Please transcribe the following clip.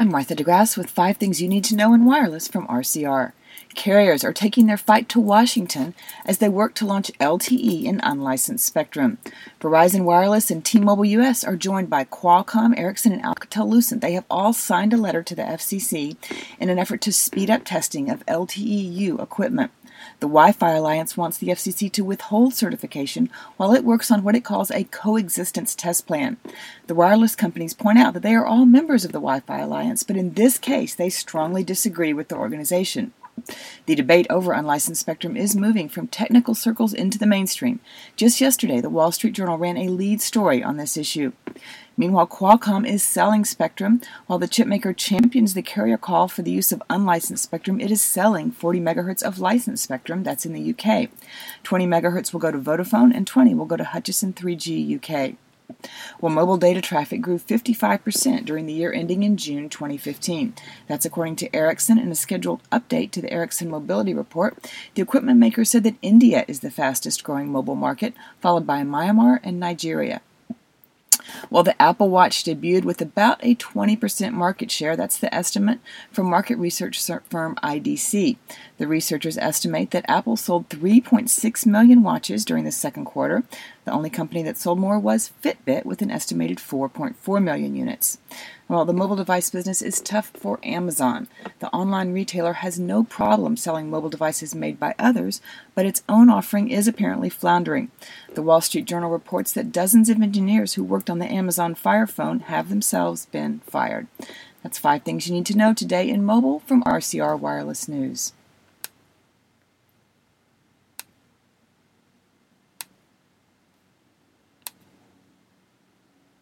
I'm Martha DeGrasse with five things you need to know in wireless from RCR. Carriers are taking their fight to Washington as they work to launch LTE in unlicensed spectrum. Verizon Wireless and T-Mobile US are joined by Qualcomm, Ericsson, and Alcatel-Lucent. They have all signed a letter to the FCC in an effort to speed up testing of LTE-U equipment. The Wi Fi Alliance wants the FCC to withhold certification while it works on what it calls a coexistence test plan. The wireless companies point out that they are all members of the Wi Fi Alliance, but in this case, they strongly disagree with the organization. The debate over unlicensed spectrum is moving from technical circles into the mainstream. Just yesterday, the Wall Street Journal ran a lead story on this issue. Meanwhile, Qualcomm is selling spectrum. While the chipmaker champions the carrier call for the use of unlicensed spectrum, it is selling 40 megahertz of licensed spectrum. That's in the UK. 20 megahertz will go to Vodafone, and 20 will go to Hutchison 3G UK. Well, mobile data traffic grew 55% during the year ending in June 2015. That's according to Ericsson in a scheduled update to the Ericsson Mobility Report. The equipment maker said that India is the fastest growing mobile market, followed by Myanmar and Nigeria. Well, the Apple Watch debuted with about a 20% market share. That's the estimate from market research firm IDC. The researchers estimate that Apple sold 3.6 million watches during the second quarter. The only company that sold more was Fitbit with an estimated 4.4 million units. Well, the mobile device business is tough for Amazon. The online retailer has no problem selling mobile devices made by others, but its own offering is apparently floundering. The Wall Street Journal reports that dozens of engineers who worked on the Amazon Fire Phone have themselves been fired. That's five things you need to know today in mobile from RCR Wireless News.